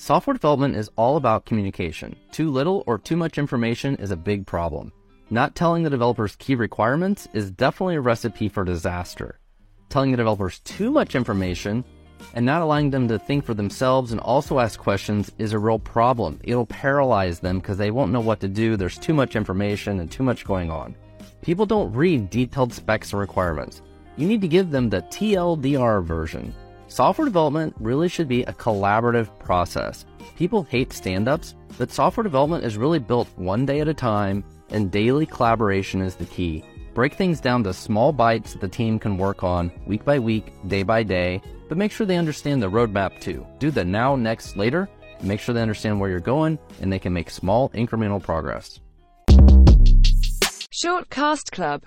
Software development is all about communication. Too little or too much information is a big problem. Not telling the developers key requirements is definitely a recipe for disaster. Telling the developers too much information and not allowing them to think for themselves and also ask questions is a real problem. It'll paralyze them because they won't know what to do. There's too much information and too much going on. People don't read detailed specs and requirements. You need to give them the TLDR version. Software development really should be a collaborative process. People hate stand ups, but software development is really built one day at a time, and daily collaboration is the key. Break things down to small bites that the team can work on week by week, day by day, but make sure they understand the roadmap too. Do the now, next, later. Make sure they understand where you're going and they can make small incremental progress. Shortcast Club